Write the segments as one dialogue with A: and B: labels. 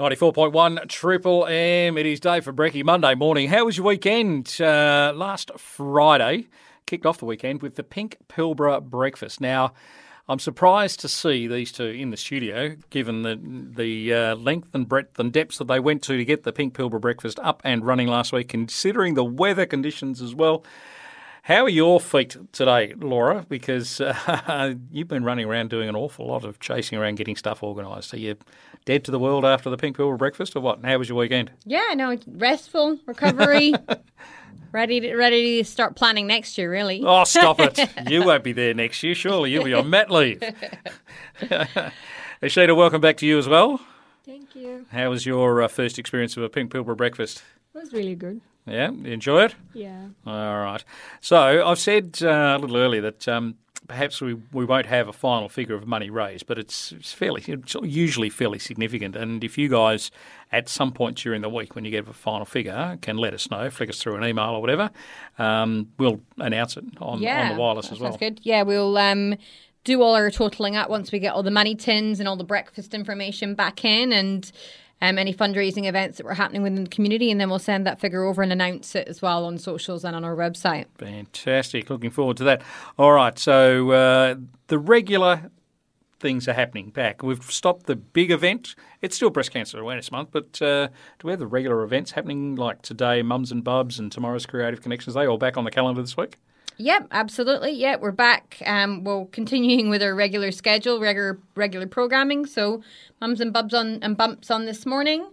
A: 94.1 Triple M. It is Dave for Brecky Monday morning. How was your weekend? Uh, last Friday, kicked off the weekend with the Pink Pilbara breakfast. Now, I'm surprised to see these two in the studio, given the the uh, length and breadth and depths that they went to to get the Pink Pilbara breakfast up and running last week, considering the weather conditions as well. How are your feet today, Laura? Because uh, you've been running around doing an awful lot of chasing around getting stuff organised. So you're dead to the world after the Pink Pilbara breakfast, or what? And how was your weekend?
B: Yeah, no, restful, recovery, ready to, ready to start planning next year, really.
A: Oh, stop it. you won't be there next year, surely. You'll be on mat leave. Ashita, welcome back to you as well.
C: Thank you.
A: How was your uh, first experience of a Pink Pilbara breakfast?
C: It was really good.
A: Yeah, you enjoy it?
C: Yeah.
A: All right. So I've said uh, a little earlier that um, perhaps we, we won't have a final figure of money raised, but it's, it's fairly it's usually fairly significant. And if you guys at some point during the week when you get a final figure can let us know, flick us through an email or whatever, um, we'll announce it on,
B: yeah,
A: on the wireless as well.
B: Sounds good. Yeah, we'll um, do all our totaling up once we get all the money tins and all the breakfast information back in and um, any fundraising events that were happening within the community, and then we'll send that figure over and announce it as well on socials and on our website.
A: Fantastic. Looking forward to that. All right. So uh, the regular things are happening back. We've stopped the big event. It's still Breast Cancer Awareness Month, but uh, do we have the regular events happening like today, Mums and Bubs and tomorrow's Creative Connections? They all back on the calendar this week?
B: Yep, absolutely. Yeah, we're back. Um, we're continuing with our regular schedule, regular regular programming. So, mums and bubs on and bumps on this morning,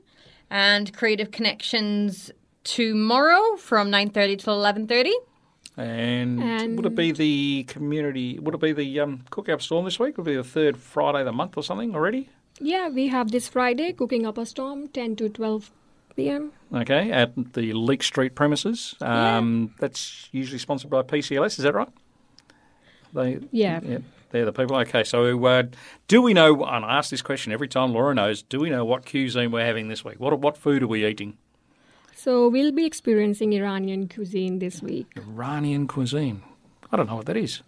B: and creative connections tomorrow from nine thirty till eleven thirty.
A: And,
C: And-
A: would it be the community? Would it be the um, Cook Up Storm this week? Would it be the third Friday of the month or something already?
C: Yeah, we have this Friday cooking up a storm, 10 to 12 p.m.
A: Okay, at the Leek Street premises. Um, That's usually sponsored by PCLS. Is that right? They
C: Yeah.
A: Yeah, they're the people. Okay, so uh, do we know? And I ask this question every time Laura knows. Do we know what cuisine we're having this week? What what food are we eating?
C: So we'll be experiencing Iranian cuisine this week.
A: Iranian cuisine. I don't know what that is.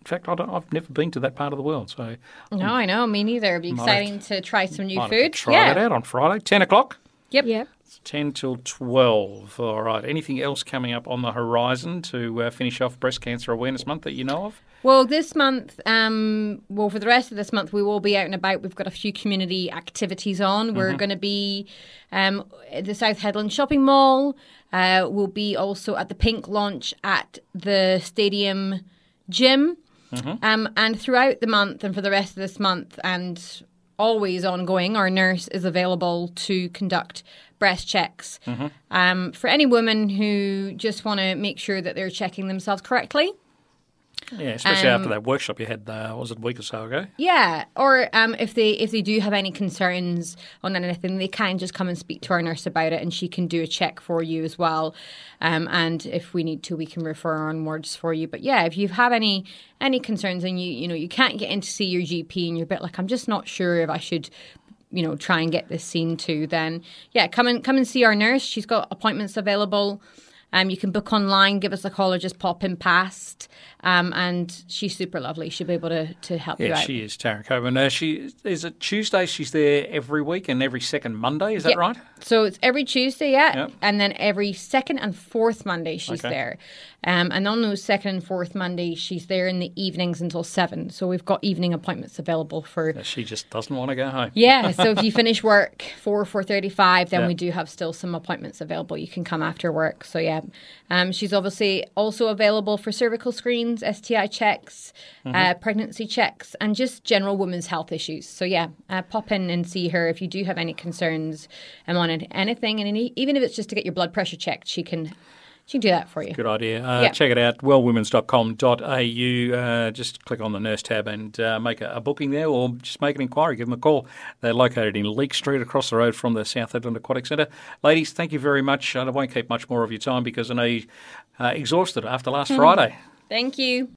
A: In fact, I don't, I've never been to that part of the world, so
B: No, I know. Me neither. It'd be
A: Might
B: exciting to try some new
A: might have to
B: food.
A: try
B: yeah.
A: that out on Friday, ten o'clock.
B: Yep.
C: Yeah.
A: 10 till 12. All right. Anything else coming up on the horizon to uh, finish off Breast Cancer Awareness Month that you know of?
B: Well, this month, um, well, for the rest of this month, we will be out and about. We've got a few community activities on. We're going to be um, at the South Hedland Shopping Mall. Uh, we'll be also at the Pink launch at the Stadium Gym. Um, and throughout the month and for the rest of this month and always ongoing, our nurse is available to conduct breast checks um, for any women who just want to make sure that they're checking themselves correctly.
A: Yeah, especially after
B: Um,
A: that workshop you had, uh, was it a week or so ago?
B: Yeah, or um, if they if they do have any concerns on anything, they can just come and speak to our nurse about it, and she can do a check for you as well. Um, and if we need to, we can refer onwards for you. But yeah, if you have any any concerns and you you know you can't get in to see your GP and you're a bit like I'm just not sure if I should you know try and get this seen to, then yeah, come and come and see our nurse. She's got appointments available. Um, you can book online, give us a call, or just pop in past. Um, and she's super lovely. She'll be able to, to help you
A: Yeah,
B: out.
A: she is, Tara Coburn. Uh, she, is it Tuesday? She's there every week and every second Monday, is that
B: Yep.
A: right?
B: So it's every Tuesday, yeah,
A: Yep.
B: and then every second and fourth Monday she's
A: Okay.
B: there. Um, and on those second and fourth Monday, she's there in the evenings until seven. So we've got evening appointments available for.
A: She just doesn't want to go home.
B: Yeah, so if you finish work four four thirty five, then
A: Yeah.
B: we do have still some appointments available. You can come after work. So yeah, um, she's obviously also available for cervical screens, STI checks,
A: Mm-hmm.
B: uh, pregnancy checks, and just general women's health issues. So yeah, uh, pop in and see her if you do have any concerns um, on anything, and any, even if it's just to get your blood pressure checked, she can she can do that for you.
A: Good idea. Uh,
B: Yeah.
A: Check it out, wellwomens.com.au. Uh, just click on the nurse tab and uh, make a, a booking there or just make an inquiry. Give them a call. They're located in Leek Street across the road from the South Hedland Aquatic Centre. Ladies, thank you very much. I won't keep much more of your time because I know you're uh, exhausted after last Friday.
B: Thank you.